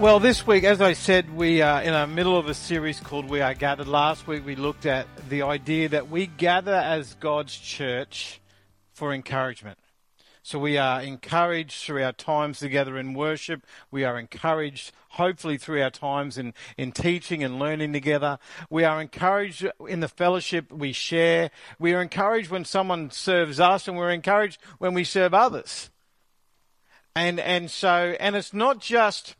Well, this week, as I said, we are in the middle of a series called We Are Gathered. Last week, we looked at the idea that we gather as God's church for encouragement. So we are encouraged through our times together in worship. We are encouraged, hopefully, through our times in, in teaching and learning together. We are encouraged in the fellowship we share. We are encouraged when someone serves us, and we're encouraged when we serve others. And and so, and it's not just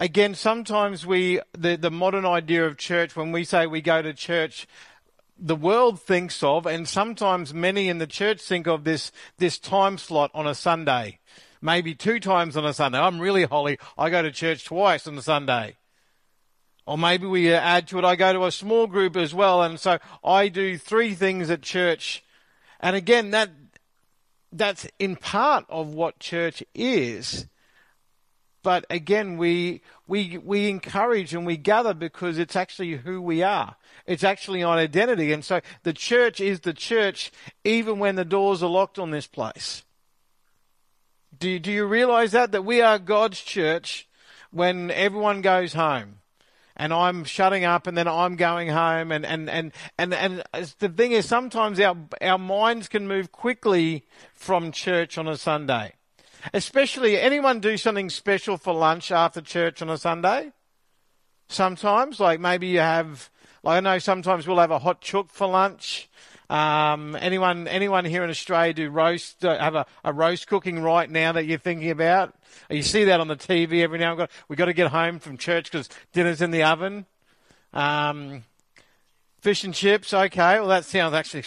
again, sometimes we, the, the modern idea of church, when we say we go to church, the world thinks of, and sometimes many in the church think of this, this time slot on a Sunday. Maybe two times on a Sunday. I'm really holy. I go to church twice on a Sunday. Or maybe we add to it, I go to a small group as well, and so I do three things at church. And again, that, that's in part of what church is. But again, we, we, we encourage and we gather because it's actually who we are. It's actually our identity. And so the church is the church even when the doors are locked on this place. Do, do you realize that? That we are God's church when everyone goes home and I'm shutting up and then I'm going home and, and, and, and, and the thing is sometimes our, our minds can move quickly from church on a Sunday. Especially, anyone do something special for lunch after church on a Sunday? Sometimes, like maybe you have, like I know sometimes we'll have a hot chook for lunch. Um, anyone, anyone here in Australia do roast, uh, have a, a roast cooking right now that you're thinking about? You see that on the TV every now and then. We've got to get home from church because dinner's in the oven. Um, fish and chips, okay. Well, that sounds actually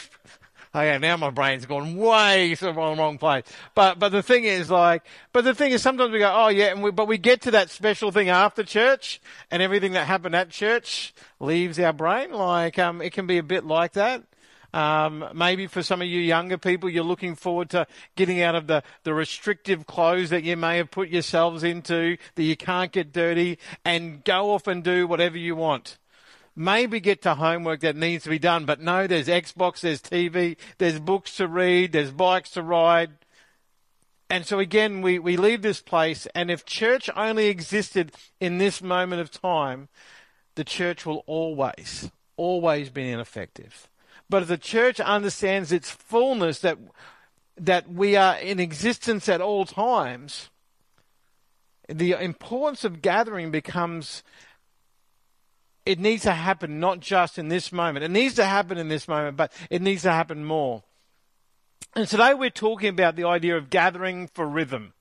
okay, now my brain's gone way sort of on the wrong place. But, but the thing is like, but the thing is sometimes we go, oh yeah, and we, but we get to that special thing after church and everything that happened at church leaves our brain. Like, um, it can be a bit like that. Um, maybe for some of you younger people, you're looking forward to getting out of the, the restrictive clothes that you may have put yourselves into, that you can't get dirty, and go off and do whatever you want maybe get to homework that needs to be done, but no, there's Xbox, there's TV, there's books to read, there's bikes to ride. And so again, we, we leave this place, and if church only existed in this moment of time, the church will always, always be ineffective. But if the church understands its fullness, that, that we are in existence at all times, the importance of gathering becomes it needs to happen not just in this moment. It needs to happen in this moment, but it needs to happen more. And today we're talking about the idea of gathering for rhythm.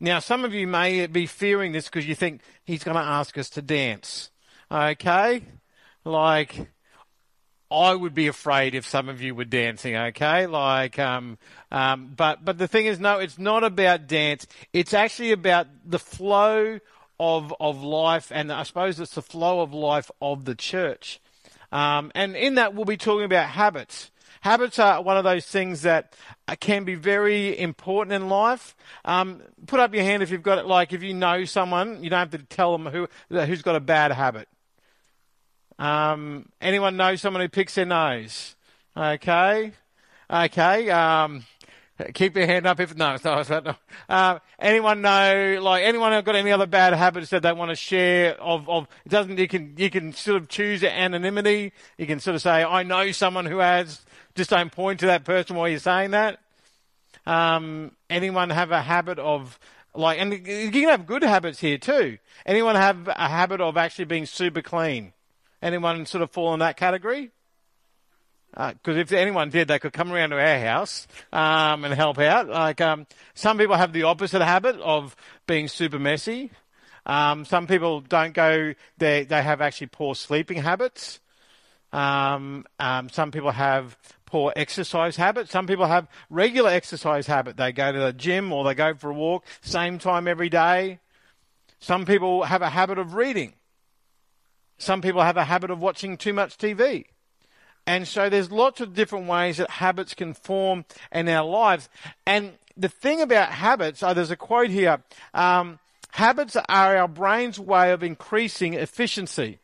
Now, some of you may be fearing this because you think he's going to ask us to dance. Okay? Like, I would be afraid if some of you were dancing, okay? Like, um, um, but, but the thing is, no, it's not about dance. It's actually about the flow of, of life, and I suppose it's the flow of life of the church. Um, and in that, we'll be talking about habits. Habits are one of those things that can be very important in life. Um, put up your hand if you've got it. Like if you know someone, you don't have to tell them who who's got a bad habit. Um, anyone know someone who picks their nose? Okay, okay. Um, Keep your hand up if no, no, no. Uh, anyone know like anyone who got any other bad habits that they want to share? Of of it doesn't you can you can sort of choose anonymity. You can sort of say I know someone who has. Just don't point to that person while you're saying that. Um, anyone have a habit of like, and you can have good habits here too. Anyone have a habit of actually being super clean? Anyone sort of fall in that category? Because uh, if anyone did, they could come around to our house um, and help out. Like um, some people have the opposite habit of being super messy. Um, some people don't go. They they have actually poor sleeping habits. Um, um, some people have poor exercise habits. Some people have regular exercise habit. They go to the gym or they go for a walk same time every day. Some people have a habit of reading. Some people have a habit of watching too much TV. And so there's lots of different ways that habits can form in our lives. And the thing about habits, oh, there's a quote here. Um, habits are our brain's way of increasing efficiency.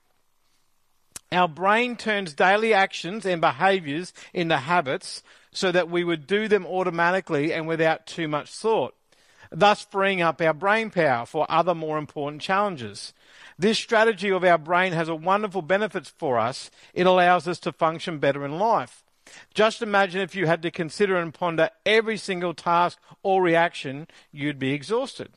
Our brain turns daily actions and behaviors into habits so that we would do them automatically and without too much thought, thus freeing up our brain power for other more important challenges. This strategy of our brain has a wonderful benefits for us. It allows us to function better in life. Just imagine if you had to consider and ponder every single task or reaction, you'd be exhausted.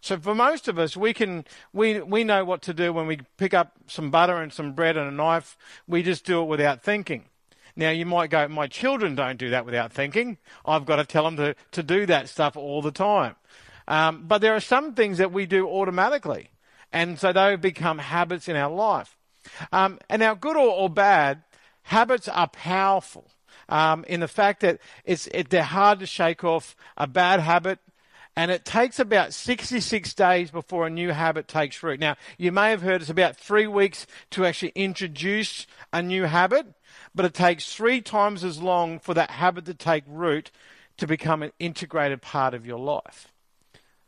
So for most of us, we can we we know what to do when we pick up some butter and some bread and a knife. We just do it without thinking. Now you might go, my children don't do that without thinking. I've got to tell them to, to do that stuff all the time. Um, but there are some things that we do automatically. And so they become habits in our life. Um, and now, good or, or, bad, habits are powerful um, in the fact that it's, it, they're hard to shake off a bad habit. And it takes about 66 days before a new habit takes root. Now, you may have heard it's about three weeks to actually introduce a new habit, but it takes three times as long for that habit to take root to become an integrated part of your life.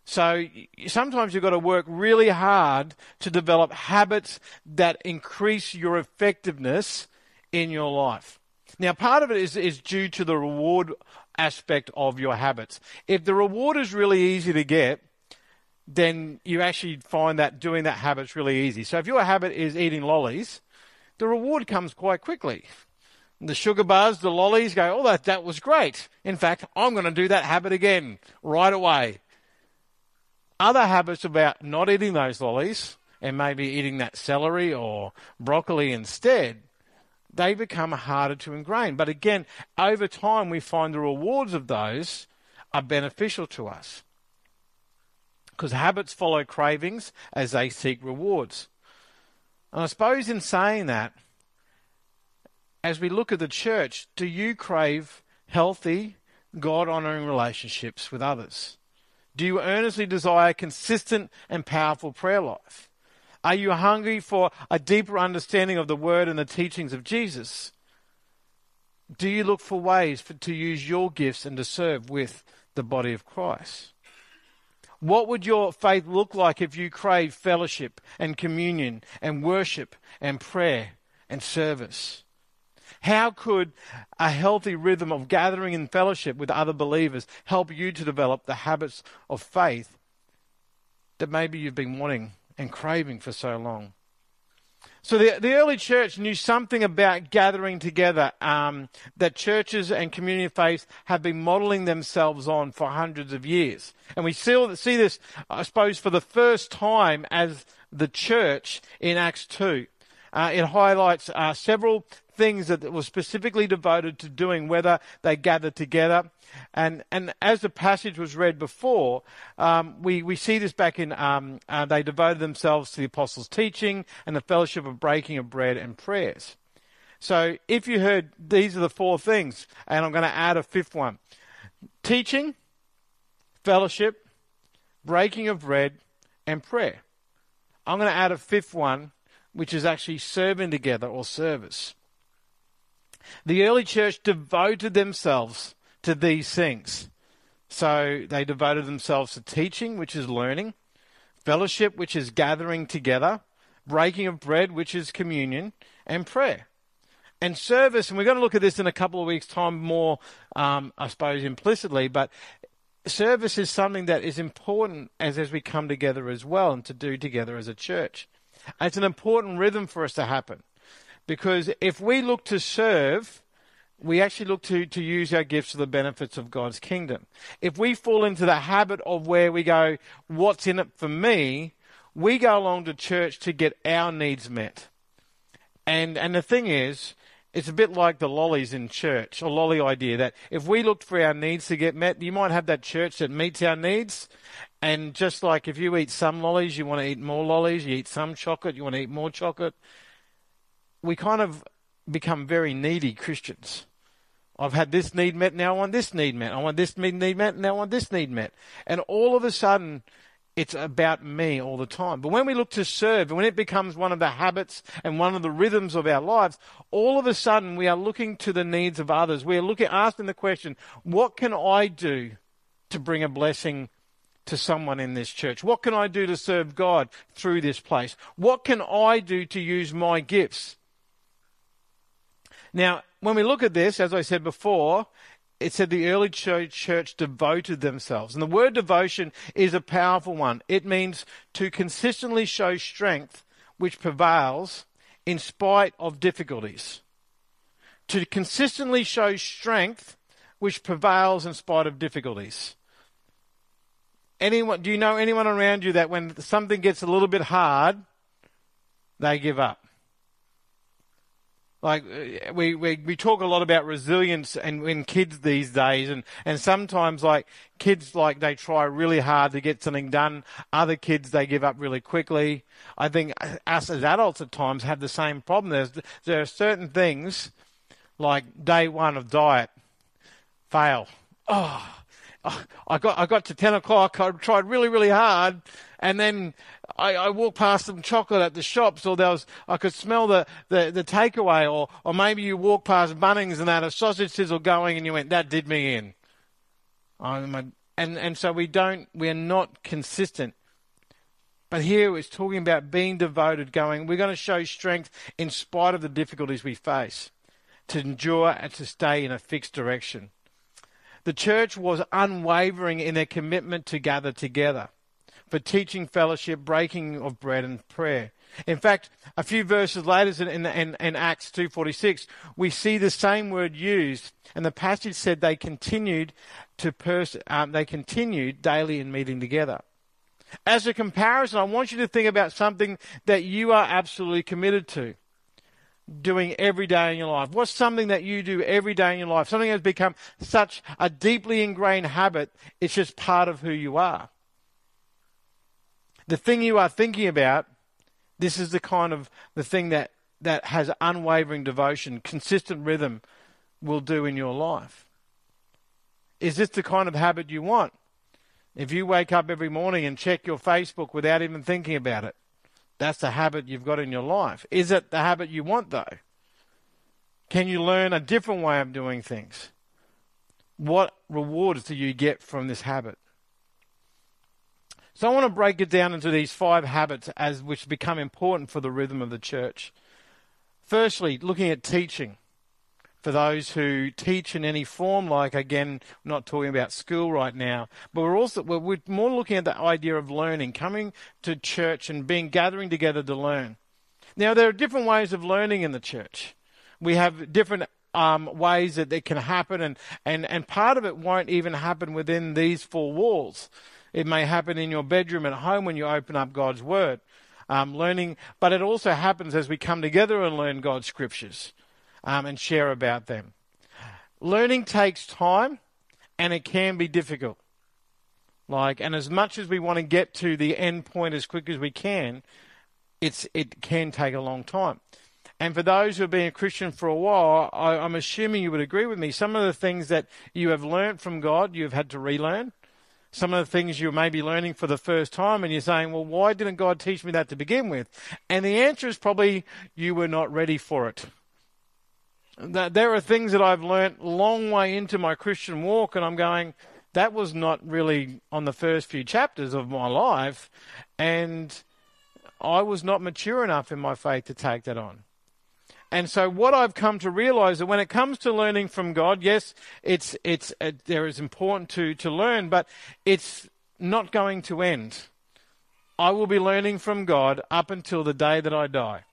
So sometimes you've got to work really hard to develop habits that increase your effectiveness in your life. Now, part of it is, is due to the reward aspect of your habits. If the reward is really easy to get, then you actually find that doing that habit is really easy. So if your habit is eating lollies, the reward comes quite quickly. The sugar bars, the lollies go, oh, that, that was great. In fact, I'm going to do that habit again right away other habits about not eating those lollies and maybe eating that celery or broccoli instead, they become harder to ingrain. But again, over time, we find the rewards of those are beneficial to us. Because habits follow cravings as they seek rewards. And I suppose in saying that, as we look at the church, do you crave healthy, God honoring relationships with others? Do you earnestly desire a consistent and powerful prayer life? Are you hungry for a deeper understanding of the word and the teachings of Jesus? Do you look for ways for, to use your gifts and to serve with the body of Christ? What would your faith look like if you crave fellowship and communion and worship and prayer and service? How could a healthy rhythm of gathering in fellowship with other believers help you to develop the habits of faith that maybe you've been wanting and craving for so long? So the, the early church knew something about gathering together um, that churches and community of faith have been modeling themselves on for hundreds of years. And we see, see this, I suppose, for the first time as the church in Acts 2. Uh, it highlights uh, several things that were specifically devoted to doing, whether they gathered together. And, and as the passage was read before, um, we, we see this back in, um, uh, they devoted themselves to the apostles' teaching and the fellowship of breaking of bread and prayers. So if you heard, these are the four things, and I'm going to add a fifth one teaching, fellowship, breaking of bread, and prayer. I'm going to add a fifth one, which is actually serving together or service. The early church devoted themselves to these things. So they devoted themselves to teaching, which is learning, fellowship, which is gathering together, breaking of bread, which is communion, and prayer. And service, and we're going to look at this in a couple of weeks' time more, um, I suppose, implicitly, but service is something that is important as, as we come together as well and to do together as a church. It's an important rhythm for us to happen. Because if we look to serve, we actually look to, to use our gifts for the benefits of God's kingdom. If we fall into the habit of where we go, what's in it for me, we go along to church to get our needs met. And, and the thing is, it's a bit like the lollies in church, a lolly idea that if we looked for our needs to get met, you might have that church that meets our needs. And just like if you eat some lollies, you want to eat more lollies. You eat some chocolate, you want to eat more chocolate we kind of become very needy Christians. I've had this need met, now I want this need met. I want this need met, now I want this need met. And all of a sudden, it's about me all the time. But when we look to serve, and when it becomes one of the habits and one of the rhythms of our lives, all of a sudden we are looking to the needs of others. We are looking, asking the question, what can I do to bring a blessing to someone in this church? What can I do to serve God through this place? What can I do to use my gifts? Now, when we look at this, as I said before, it said the early church, devoted themselves. And the word devotion is a powerful one. It means to consistently show strength which prevails in spite of difficulties. To consistently show strength which prevails in spite of difficulties. Anyone, do you know anyone around you that when something gets a little bit hard, they give up? Like uh, we, we, we talk a lot about resilience and in kids these days and, and sometimes like kids like they try really hard to get something done. Other kids they give up really quickly. I think us as adults at times have the same problem. There's, there are certain things like day one of diet fail. Oh I got I got to ten o'clock. I tried really really hard, and then I, I walked past some chocolate at the shops, or there was I could smell the, the, the takeaway, or or maybe you walk past Bunnings and they had a sausage sizzle going, and you went, that did me in. And and so we don't we're not consistent. But here it's talking about being devoted, going, we're going to show strength in spite of the difficulties we face, to endure and to stay in a fixed direction. The church was unwavering in their commitment to gather together for teaching, fellowship, breaking of bread, and prayer. In fact, a few verses later in, in, in Acts 2.46, we see the same word used, and the passage said they continued to pers- um, they continued daily in meeting together. As a comparison, I want you to think about something that you are absolutely committed to doing every day in your life? What's something that you do every day in your life? Something that's become such a deeply ingrained habit, it's just part of who you are. The thing you are thinking about, this is the kind of the thing that, that has unwavering devotion, consistent rhythm will do in your life. Is this the kind of habit you want? If you wake up every morning and check your Facebook without even thinking about it, that's the habit you've got in your life. Is it the habit you want, though? Can you learn a different way of doing things? What rewards do you get from this habit? So I want to break it down into these five habits as which become important for the rhythm of the church. Firstly, looking at teaching for those who teach in any form, like again, not talking about school right now, but we're also we're more looking at the idea of learning, coming to church and being gathering together to learn. Now there are different ways of learning in the church. We have different um, ways that it can happen, and, and, and part of it won't even happen within these four walls. It may happen in your bedroom at home when you open up God's Word. Um, learning, but it also happens as we come together and learn God's scriptures um, and share about them. Learning takes time and it can be difficult. Like, and as much as we want to get to the end point as quick as we can, it's it can take a long time. And for those who have been a Christian for a while, I, I'm assuming you would agree with me. Some of the things that you have learned from God, you've had to relearn. Some of the things you may be learning for the first time, and you're saying, well, why didn't God teach me that to begin with? And the answer is probably you were not ready for it that there are things that I've learnt long way into my Christian walk, and I'm going, that was not really on the first few chapters of my life, and I was not mature enough in my faith to take that on. And so, what I've come to realize that when it comes to learning from God, yes, it's it's uh, there is important to to learn, but it's not going to end. I will be learning from God up until the day that I die.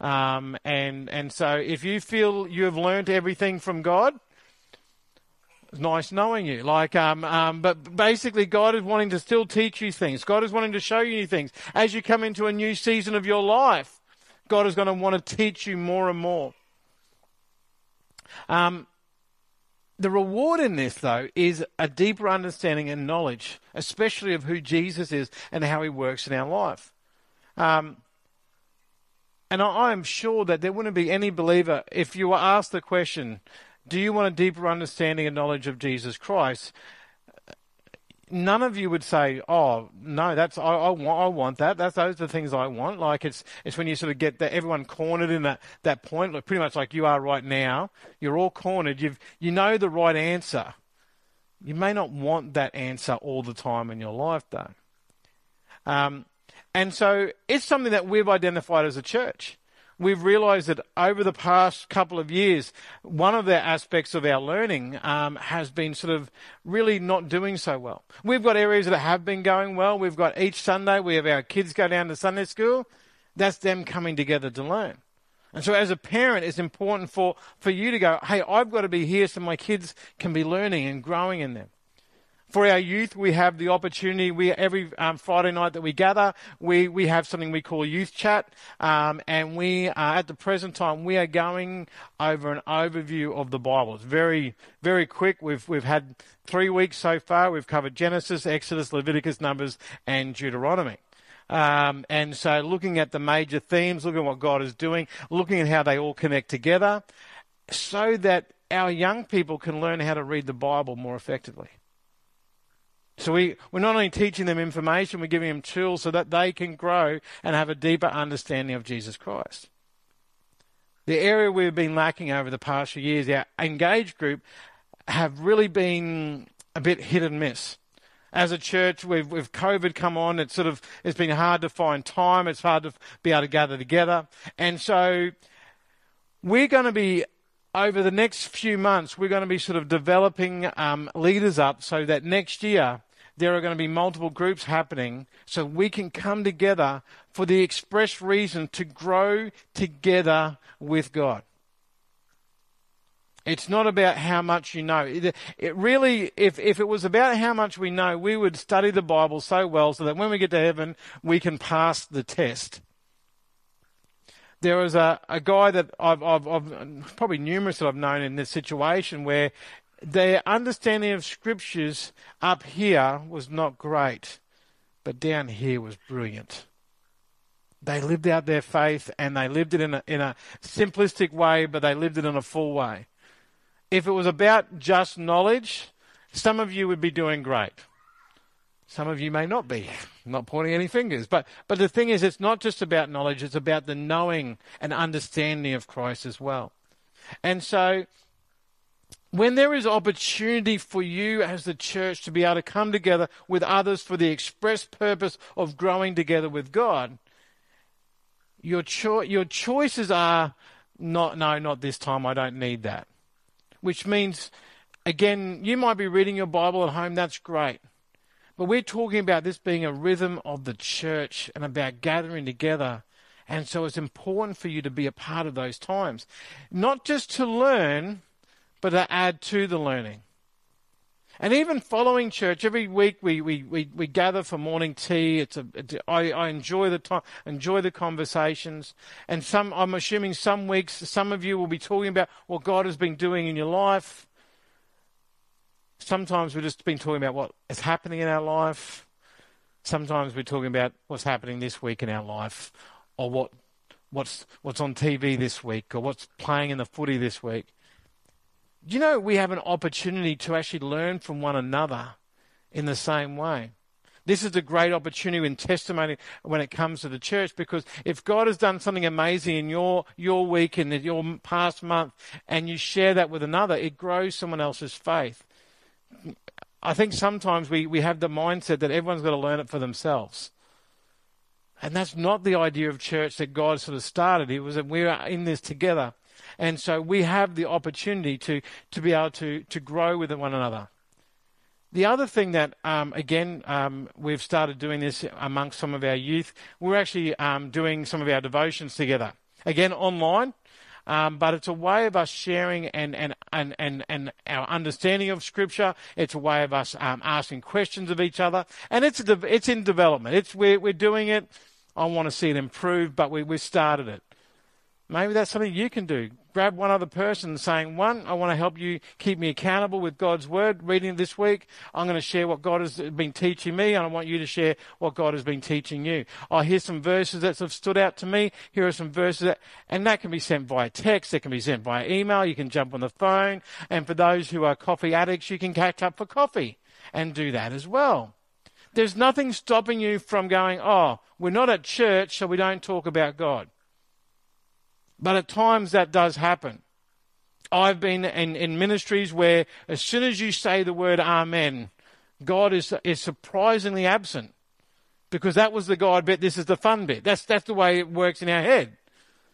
Um, and and so if you feel you have learnt everything from God, it's nice knowing you. Like, um, um, but basically, God is wanting to still teach you things. God is wanting to show you things as you come into a new season of your life. God is going to want to teach you more and more. Um, the reward in this, though, is a deeper understanding and knowledge, especially of who Jesus is and how He works in our life. Um, and I am sure that there wouldn't be any believer, if you were asked the question, do you want a deeper understanding and knowledge of Jesus Christ? None of you would say, "Oh, no, that's I, I, want, I want that. That's those are the things I want." Like it's it's when you sort of get the, everyone cornered in that that point, like pretty much like you are right now. You're all cornered. You've you know the right answer. You may not want that answer all the time in your life, though. Um, and so it's something that we've identified as a church. We've realized that over the past couple of years, one of the aspects of our learning um, has been sort of really not doing so well. We've got areas that have been going well. We've got each Sunday, we have our kids go down to Sunday school. That's them coming together to learn. And so as a parent, it's important for, for you to go, hey, I've got to be here so my kids can be learning and growing in them. For our youth, we have the opportunity. We every um, Friday night that we gather, we we have something we call youth chat, um, and we are, at the present time we are going over an overview of the Bible. It's very very quick. We've we've had three weeks so far. We've covered Genesis, Exodus, Leviticus, Numbers, and Deuteronomy. Um, and so looking at the major themes, looking at what God is doing, looking at how they all connect together, so that our young people can learn how to read the Bible more effectively. So we, we're not only teaching them information, we're giving them tools so that they can grow and have a deeper understanding of Jesus Christ. The area we've been lacking over the past few years, our engaged group, have really been a bit hit and miss. As a church, we've, with COVID come on, it's sort of it's been hard to find time. It's hard to be able to gather together, and so we're going to be over the next few months. We're going to be sort of developing um, leaders up so that next year there are going to be multiple groups happening so we can come together for the express reason to grow together with God. It's not about how much you know. It, it, really, if, if it was about how much we know, we would study the Bible so well so that when we get to heaven, we can pass the test. There was a, a guy that I've, I've, I've probably numerous that I've known in this situation where their understanding of scriptures up here was not great, but down here was brilliant. They lived out their faith and they lived it in a, in a simplistic way, but they lived it in a full way. If it was about just knowledge, some of you would be doing great. Some of you may not be. I'm not pointing any fingers. But, but the thing is, it's not just about knowledge, it's about the knowing and understanding of Christ as well. And so when there is opportunity for you as the church to be able to come together with others for the express purpose of growing together with God, your, cho- your choices are not, no, not this time, I don't need that. Which means, again, you might be reading your Bible at home, that's great. But we're talking about this being a rhythm of the church and about gathering together. And so it's important for you to be a part of those times. Not just to learn, but to add to the learning. And even following church, every week we, we, we, we gather for morning tea. It's a, I enjoy the time, enjoy the conversations. And some, I'm assuming some weeks, some of you will be talking about what God has been doing in your life. Sometimes we've just been talking about what is happening in our life. Sometimes we're talking about what's happening this week in our life, or what, what's, what's on TV this week, or what's playing in the footy this week. Do you know we have an opportunity to actually learn from one another in the same way? This is a great opportunity in testimony when it comes to the church because if God has done something amazing in your, your week and your past month and you share that with another, it grows someone else's faith. I think sometimes we, we have the mindset that everyone's got to learn it for themselves. And that's not the idea of church that God sort of started. It was that we are in this together. And so we have the opportunity to, to be able to, to grow with one another. The other thing that, um, again, um, we've started doing this amongst some of our youth, we're actually um, doing some of our devotions together. Again, online, um, but it's a way of us sharing and, and, and, and, and our understanding of Scripture. It's a way of us um, asking questions of each other. And it's, a, it's in development. It's, we're, we're doing it. I want to see it improve, but we, we've started it. Maybe that's something you can do. Grab one other person saying, one, I want to help you keep me accountable with God's word. Reading this week, I'm going to share what God has been teaching me, and I want you to share what God has been teaching you. Oh, I hear some verses that have stood out to me. Here are some verses that, and that can be sent via text. It can be sent via email. You can jump on the phone. And for those who are coffee addicts, you can catch up for coffee and do that as well. There's nothing stopping you from going, oh, we're not at church, so we don't talk about God. But at times that does happen. I've been in, in ministries where as soon as you say the word Amen, God is, is surprisingly absent. Because that was the God bit, this is the fun bit. That's, that's the way it works in our head.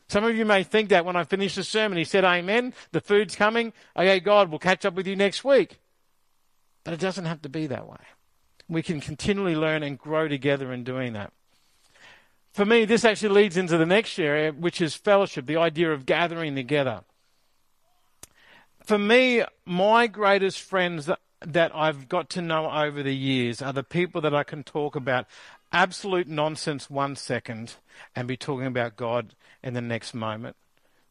Some of you may think that when I finish the sermon, he said, Amen, the food's coming. Okay, God, we'll catch up with you next week. But it doesn't have to be that way. We can continually learn and grow together in doing that. For me, this actually leads into the next area, which is fellowship, the idea of gathering together. For me, my greatest friends that, that I've got to know over the years are the people that I can talk about absolute nonsense one second and be talking about God in the next moment.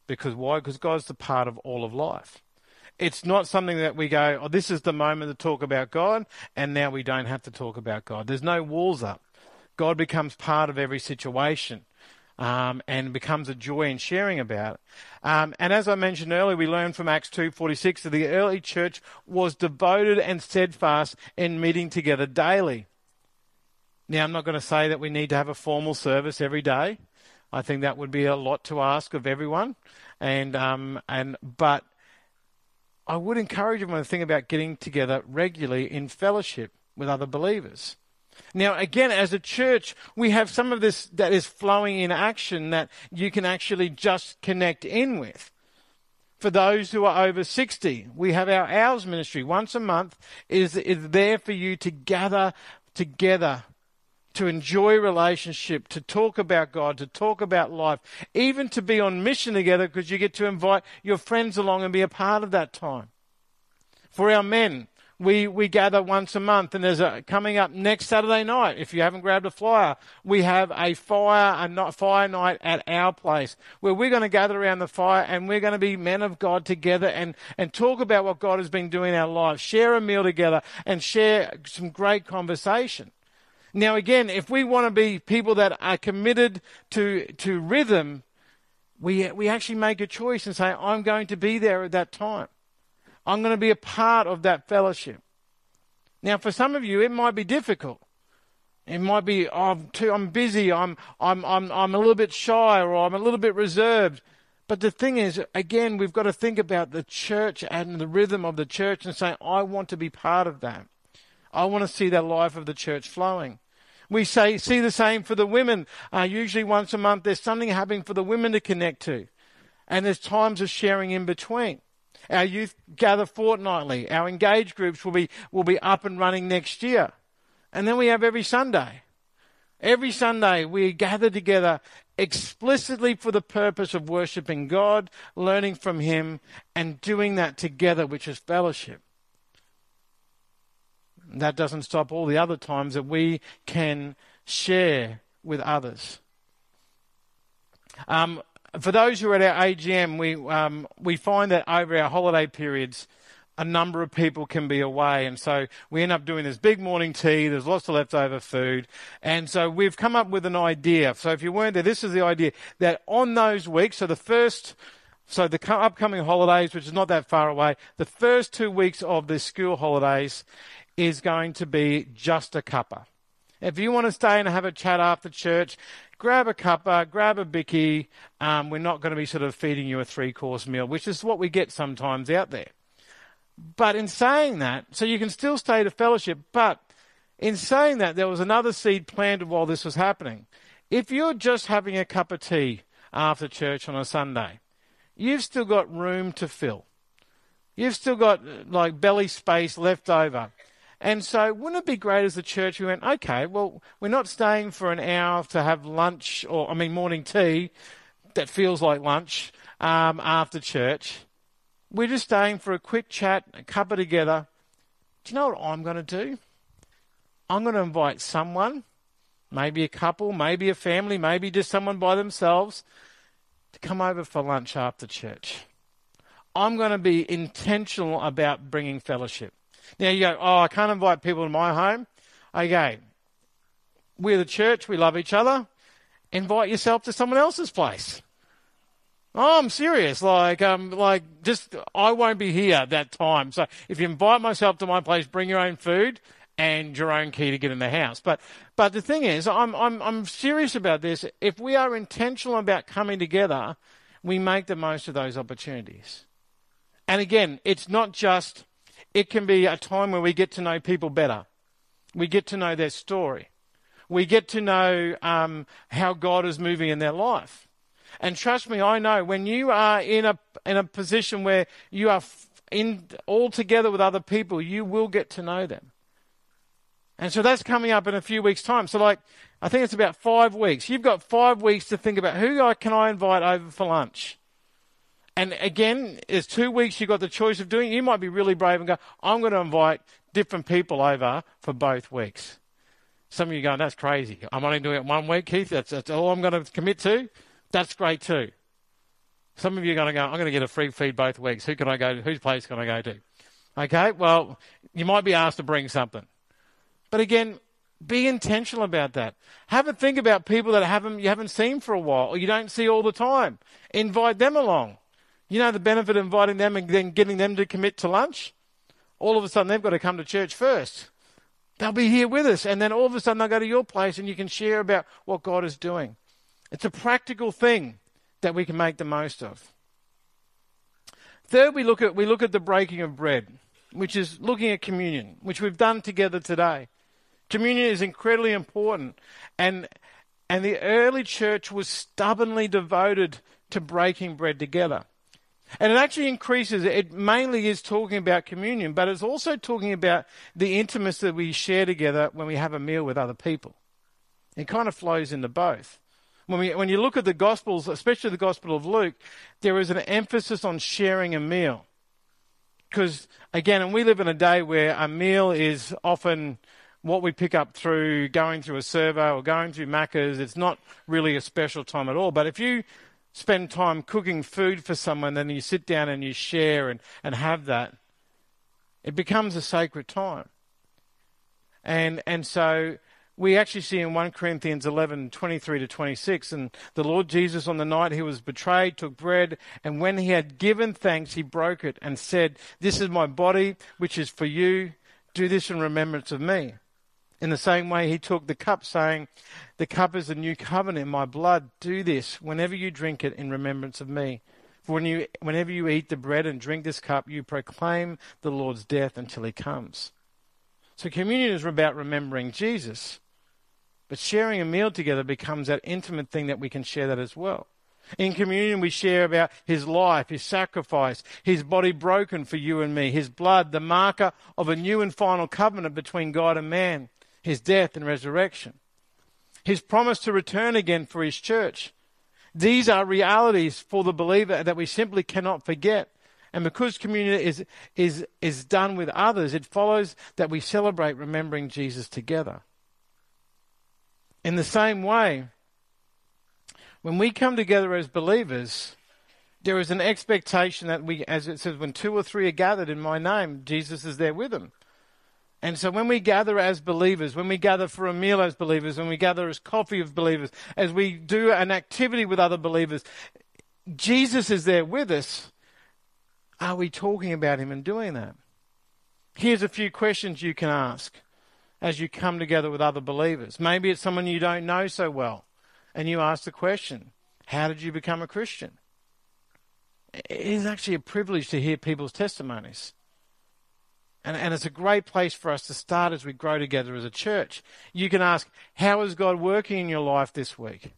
Because why? Because God's the part of all of life. It's not something that we go, oh, this is the moment to talk about God, and now we don't have to talk about God. There's no walls up. God becomes part of every situation. Um, and becomes a joy in sharing about it. Um, and as I mentioned earlier, we learned from Acts 2.46 that the early church was devoted and steadfast in meeting together daily. Now, I'm not going to say that we need to have a formal service every day. I think that would be a lot to ask of everyone. And, um, and, but I would encourage everyone to think about getting together regularly in fellowship with other believers. Now, again, as a church, we have some of this that is flowing in action that you can actually just connect in with. For those who are over 60, we have our hours ministry once a month is, is there for you to gather together to enjoy relationship, to talk about God, to talk about life, even to be on mission together because you get to invite your friends along and be a part of that time. For our men, we, we gather once a month and there's a coming up next Saturday night. If you haven't grabbed a flyer, we have a fire, a not, fire night at our place where we're going to gather around the fire and we're going to be men of God together and, and talk about what God has been doing in our lives, share a meal together and share some great conversation. Now again, if we want to be people that are committed to, to rhythm, we, we actually make a choice and say, I'm going to be there at that time. I'm going to be a part of that fellowship. Now, for some of you, it might be difficult. It might be, oh, I'm, too, I'm busy, I'm, I'm, I'm, I'm a little bit shy, or I'm a little bit reserved. But the thing is, again, we've got to think about the church and the rhythm of the church and say, I want to be part of that. I want to see the life of the church flowing. We say, see the same for the women. Uh, usually once a month, there's something happening for the women to connect to. And there's times of sharing in between. Our youth gather fortnightly. Our engaged groups will be, will be up and running next year. And then we have every Sunday. Every Sunday we gather together explicitly for the purpose of worshiping God, learning from Him, and doing that together, which is fellowship. That doesn't stop all the other times that we can share with others. Um, for those who are at our AGM, we, um, we find that over our holiday periods, a number of people can be away. And so we end up doing this big morning tea. There's lots of leftover food. And so we've come up with an idea. So if you weren't there, this is the idea that on those weeks, so the first, so the upcoming holidays, which is not that far away, the first two weeks of the school holidays is going to be just a cuppa. If you want to stay and have a chat after church, grab a cuppa, grab a bicky. Um, we're not going to be sort of feeding you a three course meal, which is what we get sometimes out there. But in saying that, so you can still stay to fellowship, but in saying that, there was another seed planted while this was happening. If you're just having a cup of tea after church on a Sunday, you've still got room to fill. You've still got like belly space left over. And so, wouldn't it be great as a church we went, okay, well, we're not staying for an hour to have lunch or, I mean, morning tea that feels like lunch um, after church. We're just staying for a quick chat, a cuppa together. Do you know what I'm going to do? I'm going to invite someone, maybe a couple, maybe a family, maybe just someone by themselves, to come over for lunch after church. I'm going to be intentional about bringing fellowship. Now you go, oh, I can't invite people to my home. Okay, we're the church, we love each other. Invite yourself to someone else's place. Oh, I'm serious. Like, um, like, just I won't be here that time. So if you invite myself to my place, bring your own food and your own key to get in the house. But, but the thing is, I'm, I'm, I'm serious about this. If we are intentional about coming together, we make the most of those opportunities. And again, it's not just it can be a time where we get to know people better. We get to know their story. We get to know um, how God is moving in their life. And trust me, I know when you are in a in a position where you are in all together with other people, you will get to know them. And so that's coming up in a few weeks' time. So, like, I think it's about five weeks. You've got five weeks to think about who can I invite over for lunch. And again, there's two weeks you've got the choice of doing. You might be really brave and go, I'm going to invite different people over for both weeks. Some of you going, that's crazy. I'm only doing it one week, Keith. That's, that's all I'm going to commit to. That's great too. Some of you are going to go, I'm going to get a free feed both weeks. Who can I go to? Whose place can I go to? Okay, well, you might be asked to bring something. But again, be intentional about that. Have a think about people that haven't, you haven't seen for a while or you don't see all the time. Invite them along. You know the benefit of inviting them and then getting them to commit to lunch? All of a sudden, they've got to come to church first. They'll be here with us, and then all of a sudden, they'll go to your place and you can share about what God is doing. It's a practical thing that we can make the most of. Third, we look at, we look at the breaking of bread, which is looking at communion, which we've done together today. Communion is incredibly important, and, and the early church was stubbornly devoted to breaking bread together. And it actually increases, it mainly is talking about communion, but it's also talking about the intimacy that we share together when we have a meal with other people. It kind of flows into both. When, we, when you look at the Gospels, especially the Gospel of Luke, there is an emphasis on sharing a meal. Because, again, and we live in a day where a meal is often what we pick up through going through a survey or going through Macca's. It's not really a special time at all. But if you spend time cooking food for someone, then you sit down and you share and, and have that, it becomes a sacred time. And, and so we actually see in 1 Corinthians 11, 23 to 26, and the Lord Jesus on the night he was betrayed took bread, and when he had given thanks, he broke it and said, This is my body, which is for you. Do this in remembrance of me. In the same way, he took the cup, saying, The cup is the new covenant in my blood. Do this whenever you drink it in remembrance of me. For when you, whenever you eat the bread and drink this cup, you proclaim the Lord's death until he comes. So communion is about remembering Jesus. But sharing a meal together becomes that intimate thing that we can share that as well. In communion, we share about his life, his sacrifice, his body broken for you and me, his blood, the marker of a new and final covenant between God and man his death and resurrection, his promise to return again for his church. These are realities for the believer that we simply cannot forget. And because communion is, is, is done with others, it follows that we celebrate remembering Jesus together. In the same way, when we come together as believers, there is an expectation that we, as it says, when two or three are gathered in my name, Jesus is there with them. And so when we gather as believers, when we gather for a meal as believers, when we gather as coffee of believers, as we do an activity with other believers, Jesus is there with us. Are we talking about him and doing that? Here's a few questions you can ask as you come together with other believers. Maybe it's someone you don't know so well, and you ask the question, How did you become a Christian? It is actually a privilege to hear people's testimonies. And, and it's a great place for us to start as we grow together as a church. You can ask, How is God working in your life this week?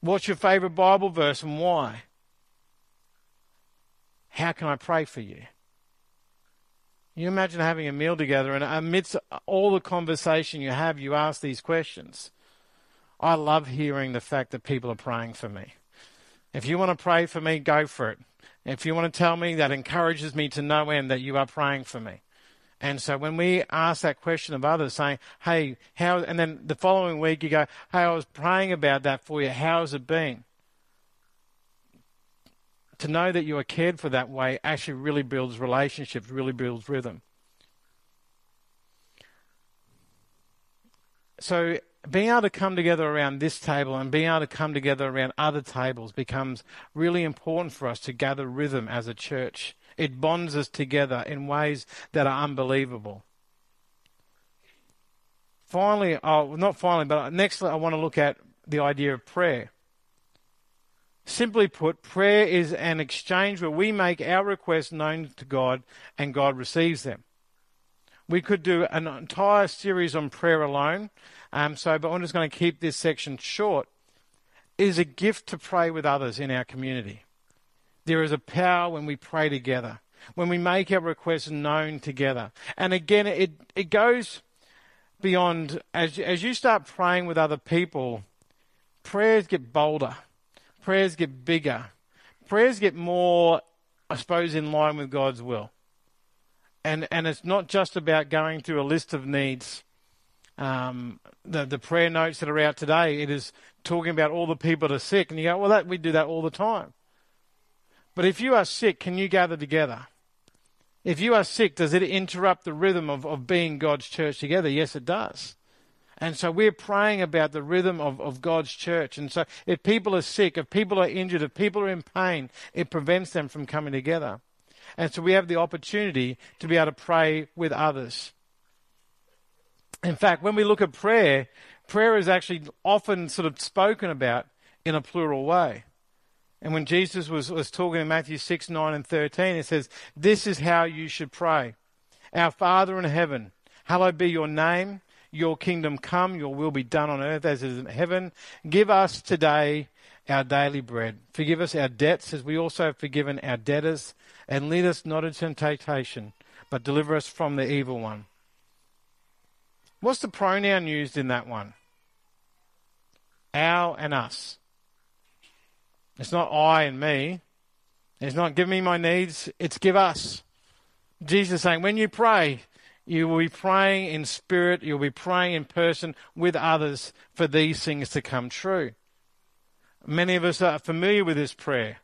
What's your favorite Bible verse and why? How can I pray for you? You imagine having a meal together, and amidst all the conversation you have, you ask these questions. I love hearing the fact that people are praying for me. If you want to pray for me, go for it. If you want to tell me, that encourages me to no end that you are praying for me. And so when we ask that question of others, saying, hey, how, and then the following week you go, hey, I was praying about that for you. How has it been? To know that you are cared for that way actually really builds relationships, really builds rhythm. So being able to come together around this table and being able to come together around other tables becomes really important for us to gather rhythm as a church. It bonds us together in ways that are unbelievable. Finally, oh, not finally, but next I want to look at the idea of prayer. Simply put, prayer is an exchange where we make our requests known to God and God receives them. We could do an entire series on prayer alone, um, so, but I'm just going to keep this section short. It is a gift to pray with others in our community. There is a power when we pray together. when we make our requests known together. And again, it, it goes beyond, as, as you start praying with other people, prayers get bolder, prayers get bigger, prayers get more, I suppose, in line with God's will. And, and it's not just about going through a list of needs. Um, the, the prayer notes that are out today, it is talking about all the people that are sick. And you go, well, that, we do that all the time. But if you are sick, can you gather together? If you are sick, does it interrupt the rhythm of, of being God's church together? Yes, it does. And so we're praying about the rhythm of, of God's church. And so if people are sick, if people are injured, if people are in pain, it prevents them from coming together. And so we have the opportunity to be able to pray with others. In fact, when we look at prayer, prayer is actually often sort of spoken about in a plural way. And when Jesus was, was talking in Matthew 6, 9, and 13, it says, This is how you should pray. Our Father in heaven, hallowed be your name. Your kingdom come, your will be done on earth as it is in heaven. Give us today our daily bread. Forgive us our debts as we also have forgiven our debtors. And lead us not into temptation, but deliver us from the evil one. What's the pronoun used in that one? Our and us. It's not I and me. It's not give me my needs. It's give us. Jesus saying, when you pray, you will be praying in spirit, you'll be praying in person with others for these things to come true. Many of us are familiar with this prayer.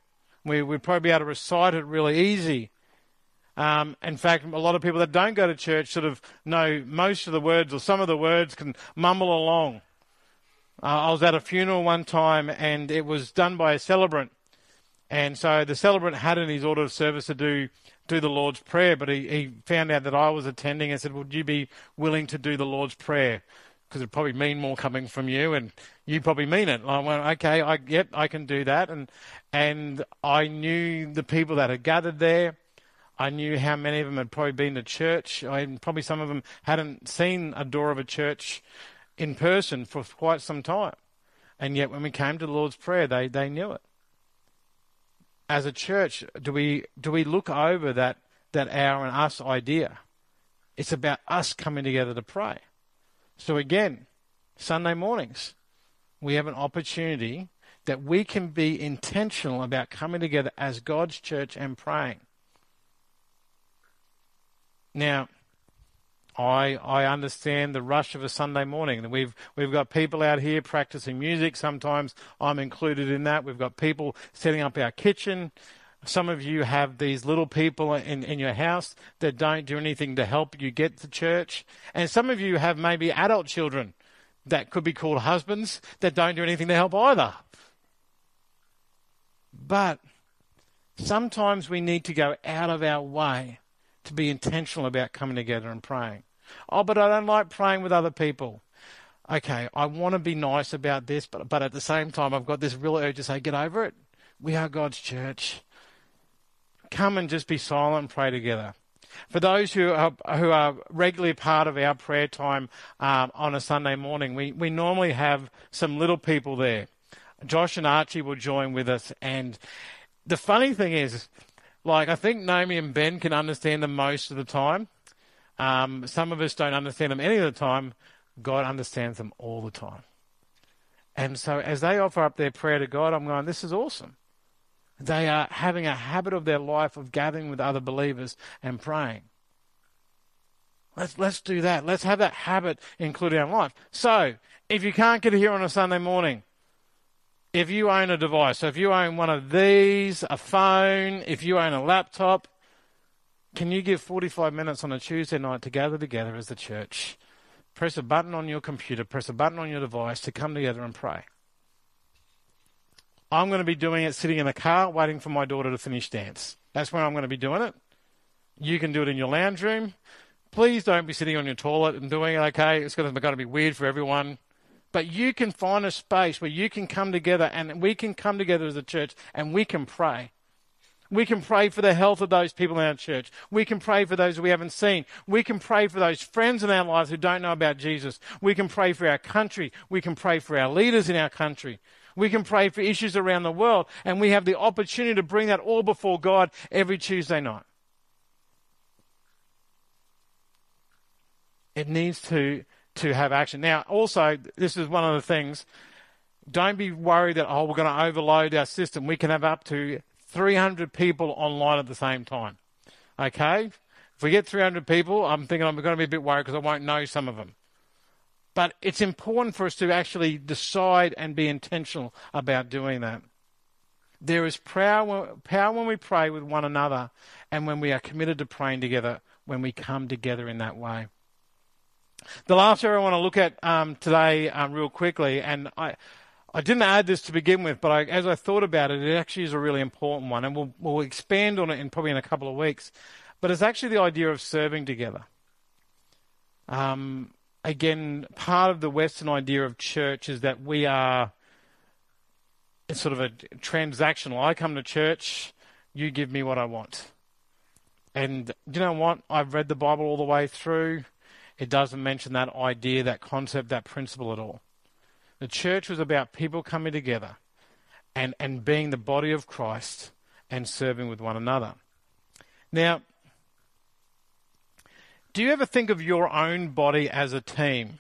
We would probably be able to recite it really easy. Um, in fact, a lot of people that don't go to church sort of know most of the words or some of the words can mumble along. Uh, I was at a funeral one time and it was done by a celebrant. And so the celebrant had in his order of service to do do the Lord's Prayer, but he, he found out that I was attending and said, Would you be willing to do the Lord's Prayer? Because it'd probably mean more coming from you, and you probably mean it. I went, okay, I yep, I can do that, and and I knew the people that had gathered there. I knew how many of them had probably been to church. I probably some of them hadn't seen a door of a church in person for quite some time. And yet, when we came to the Lord's Prayer, they, they knew it. As a church, do we, do we look over that, that our and us idea? It's about us coming together to pray. So, again, Sunday mornings, we have an opportunity that we can be intentional about coming together as God's church and praying. Now, I I understand the rush of a Sunday morning. We've we've got people out here practicing music. Sometimes I'm included in that. We've got people setting up our kitchen. Some of you have these little people in, in your house that don't do anything to help you get to church. And some of you have maybe adult children that could be called husbands that don't do anything to help either. But sometimes we need to go out of our way to be intentional about coming together and praying. Oh, but I don't like praying with other people. Okay, I want to be nice about this, but but at the same time, I've got this real urge to say, get over it. We are God's church. Come and just be silent and pray together. For those who are, who are regularly part of our prayer time um, on a Sunday morning, we, we normally have some little people there. Josh and Archie will join with us. And the funny thing is, like, I think Naomi and Ben can understand them most of the time. Um, some of us don't understand them any of the time. God understands them all the time. And so as they offer up their prayer to God, I'm going, this is awesome. They are having a habit of their life of gathering with other believers and praying. Let's, let's do that. Let's have that habit included in our life. So, if you can't get here on a Sunday morning, if you own a device, so if you own one of these, a phone, if you own a laptop, can you give 45 minutes on a Tuesday night to gather together as the church? Press a button on your computer, press a button on your device to come together and pray. I'm going to be doing it sitting in a car waiting for my daughter to finish dance. That's where I'm going to be doing it. You can do it in your lounge room. Please don't be sitting on your toilet and doing it, okay? It's going to be weird for everyone. But you can find a space where you can come together and we can come together as a church and we can pray. We can pray for the health of those people in our church. We can pray for those we haven't seen. We can pray for those friends in our lives who don't know about Jesus. We can pray for our country. We can pray for our leaders in our country. We can pray for issues around the world. And we have the opportunity to bring that all before God every Tuesday night. It needs to to have action. Now, also, this is one of the things. Don't be worried that oh we're going to overload our system. We can have up to 300 people online at the same time. Okay, if we get 300 people, I'm thinking I'm going to be a bit worried because I won't know some of them. But it's important for us to actually decide and be intentional about doing that. There is power, power when we pray with one another and when we are committed to praying together, when we come together in that way. The last area I want to look at um, today, um, real quickly, and I, I didn't add this to begin with, but I, as I thought about it, it actually is a really important one, and we'll, we'll expand on it in probably in a couple of weeks. But it's actually the idea of serving together. Um, again, part of the Western idea of church is that we are it's sort of a transactional. I come to church, you give me what I want. And you know what? I've read the Bible all the way through. It doesn't mention that idea, that concept, that principle at all. The church was about people coming together and, and being the body of Christ and serving with one another. Now, do you ever think of your own body as a team?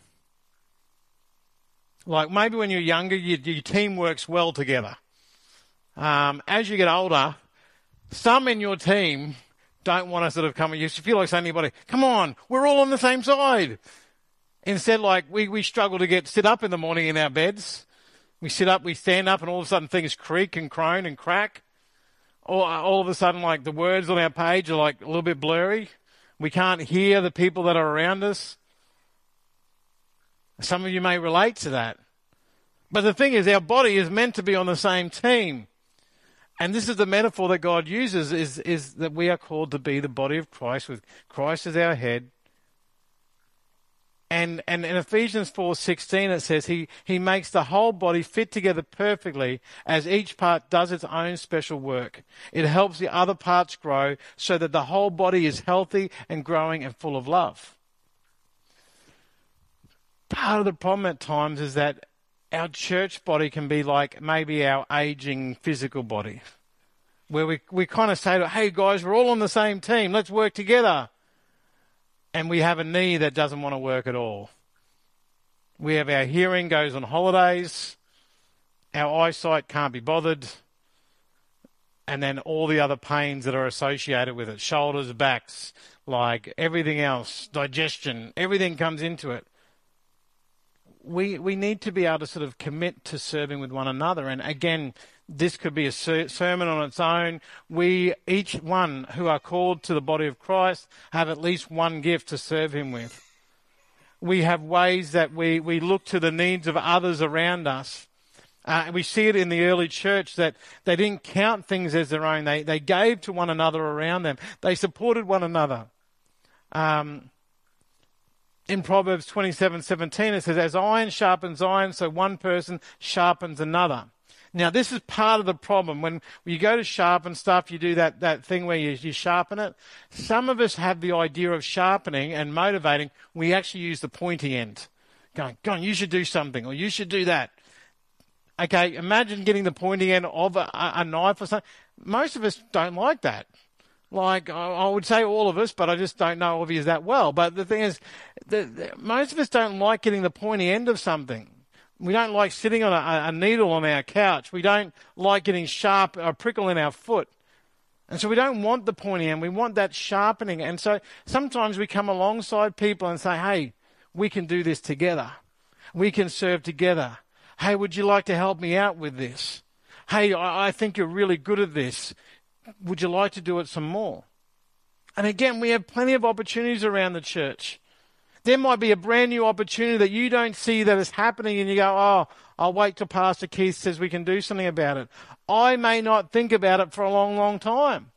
Like maybe when you're younger, you, your team works well together. Um, as you get older, some in your team don't want to sort of come. And you feel like saying to anybody, "Come on, we're all on the same side." Instead, like we we struggle to get sit up in the morning in our beds. We sit up, we stand up, and all of a sudden things creak and crone and crack. All, all of a sudden, like the words on our page are like a little bit blurry. We can't hear the people that are around us. Some of you may relate to that. But the thing is, our body is meant to be on the same team. And this is the metaphor that God uses is, is that we are called to be the body of Christ with Christ as our head. And, and in Ephesians 4.16 it says he, he makes the whole body fit together perfectly as each part does its own special work. It helps the other parts grow so that the whole body is healthy and growing and full of love. Part of the problem at times is that our church body can be like maybe our aging physical body, where we, we kind of say, hey guys, we're all on the same team, let's work together. And we have a knee that doesn't want to work at all. We have our hearing goes on holidays, our eyesight can't be bothered, and then all the other pains that are associated with it shoulders, backs, like everything else, digestion, everything comes into it we we need to be able to sort of commit to serving with one another. And again, this could be a sermon on its own. We each one who are called to the body of Christ have at least one gift to serve Him with. We have ways that we, we look to the needs of others around us. Uh, we see it in the early church that they didn't count things as their own. They, they gave to one another around them. They supported one another. Um, in Proverbs 27:17 it says as iron sharpens iron so one person sharpens another. Now this is part of the problem when you go to sharpen stuff you do that that thing where you, you sharpen it. Some of us have the idea of sharpening and motivating we actually use the pointy end. Going, go on, you should do something or you should do that. Okay, imagine getting the pointy end of a, a knife or something. Most of us don't like that. Like I would say all of us, but I just don't know you that well. But the thing is, the, the, most of us don't like getting the pointy end of something. We don't like sitting on a, a needle on our couch. We don't like getting sharp a prickle in our foot. And so we don't want the pointy end. We want that sharpening. And so sometimes we come alongside people and say, hey, we can do this together. We can serve together. Hey, would you like to help me out with this? Hey, I, I think you're really good at this. Would you like to do it some more? And again, we have plenty of opportunities around the church. There might be a brand new opportunity that you don't see that is happening and you go, oh, I'll wait till Pastor Keith says we can do something about it. I may not think about it for a long, long time.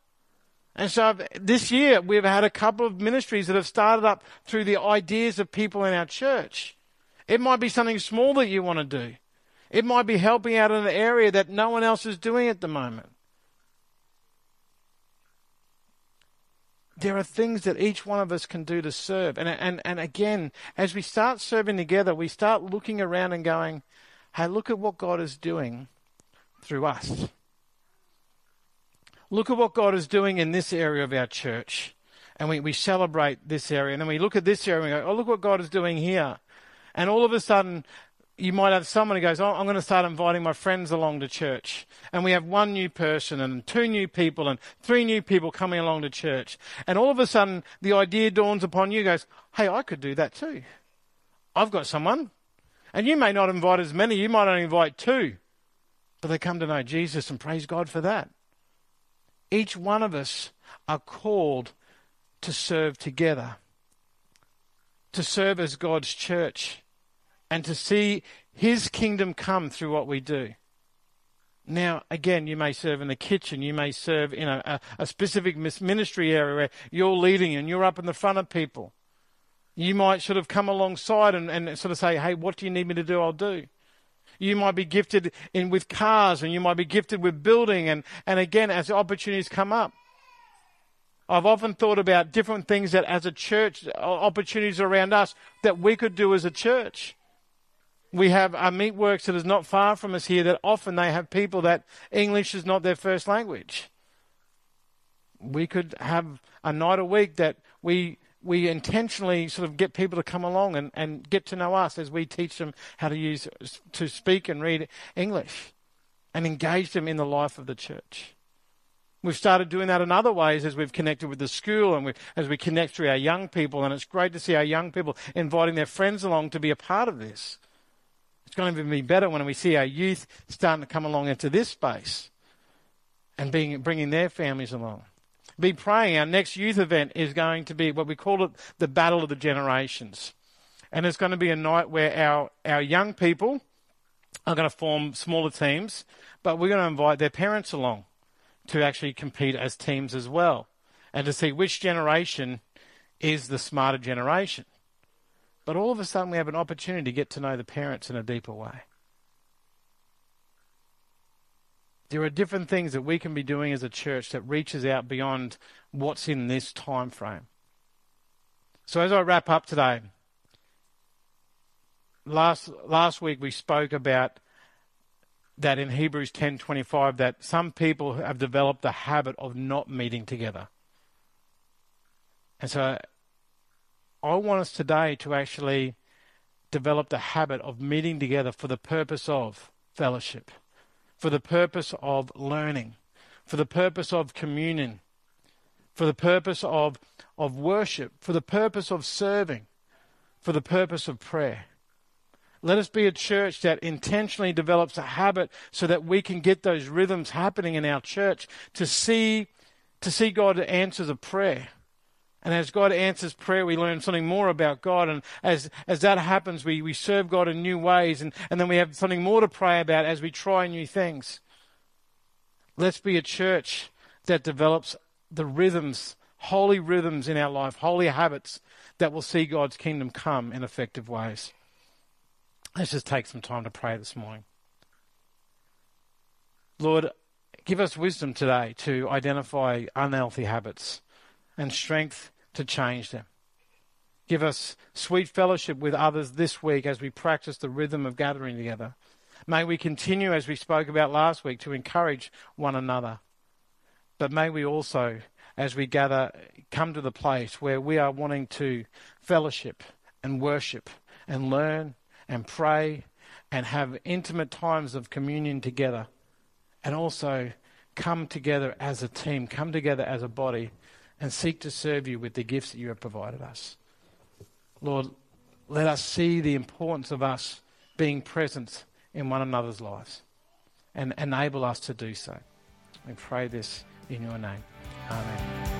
And so this year we've had a couple of ministries that have started up through the ideas of people in our church. It might be something small that you want to do. It might be helping out in an area that no one else is doing at the moment. There are things that each one of us can do to serve. And, and, and again, as we start serving together, we start looking around and going, hey, look at what God is doing through us. Look at what God is doing in this area of our church. and we, we celebrate this area. And then we look at this area and we go, oh, look what God is doing here. And all of a sudden, you might have someone who goes, oh, I'm going to start inviting my friends along to church. And we have one new person and two new people and three new people coming along to church. And all of a sudden, the idea dawns upon you, goes, hey, I could do that too. I've got someone. And you may not invite as many, you might only invite two. But they come to know Jesus and praise God for that. Each one of us are called to serve together, to serve as God's church, and to see His kingdom come through what we do. Now, again, you may serve in the kitchen, you may serve in a, a, a specific ministry area where you're leading and you're up in the front of people. You might sort of come alongside and, and sort of say, hey, what do you need me to do? I'll do. You might be gifted in with cars and you might be gifted with building and, and again as opportunities come up. I've often thought about different things that as a church, opportunities around us that we could do as a church. We have a meatworks that is not far from us here that often they have people that English is not their first language. We could have a night a week that we we intentionally sort of get people to come along and, and get to know us as we teach them how to use to speak and read English and engage them in the life of the church. We've started doing that in other ways as we've connected with the school and we, as we connect through our young people. And it's great to see our young people inviting their friends along to be a part of this. It's going to be better when we see our youth starting to come along into this space and being, bringing their families along be praying. Our next youth event is going to be what we call it the Battle of the Generations. And it's going to be a night where our, our young people are going to form smaller teams, but we're going to invite their parents along to actually compete as teams as well and to see which generation is the smarter generation. But all of a sudden, we have an opportunity to get to know the parents in a deeper way. There are different things that we can be doing as a church that reaches out beyond what's in this time frame. So as I wrap up today, last last week we spoke about that in Hebrews 10:25 that some people have developed the habit of not meeting together. And so I want us today to actually develop the habit of meeting together for the purpose of fellowship for the purpose of learning, for the purpose of communion, for the purpose of, of worship, for the purpose of serving, for the purpose of prayer. Let us be a church that intentionally develops a habit so that we can get those rhythms happening in our church to see, to see God answers a prayer and as God answers prayer, we learn something more about God. And as, as that happens, we, we serve God in new ways. And, and then we have something more to pray about as we try new things. Let's be a church that develops the rhythms, holy rhythms in our life, holy habits that will see God's kingdom come in effective ways. Let's just take some time to pray this morning. Lord, give us wisdom today to identify unhealthy habits and strength to change them. Give us sweet fellowship with others this week as we practice the rhythm of gathering together. May we continue, as we spoke about last week, to encourage one another. But may we also, as we gather, come to the place where we are wanting to fellowship and worship and learn and pray and have intimate times of communion together and also come together as a team, come together as a body and seek to serve you with the gifts that you have provided us. Lord, let us see the importance of us being present in one another's lives and enable us to do so. We pray this in your name. Amen.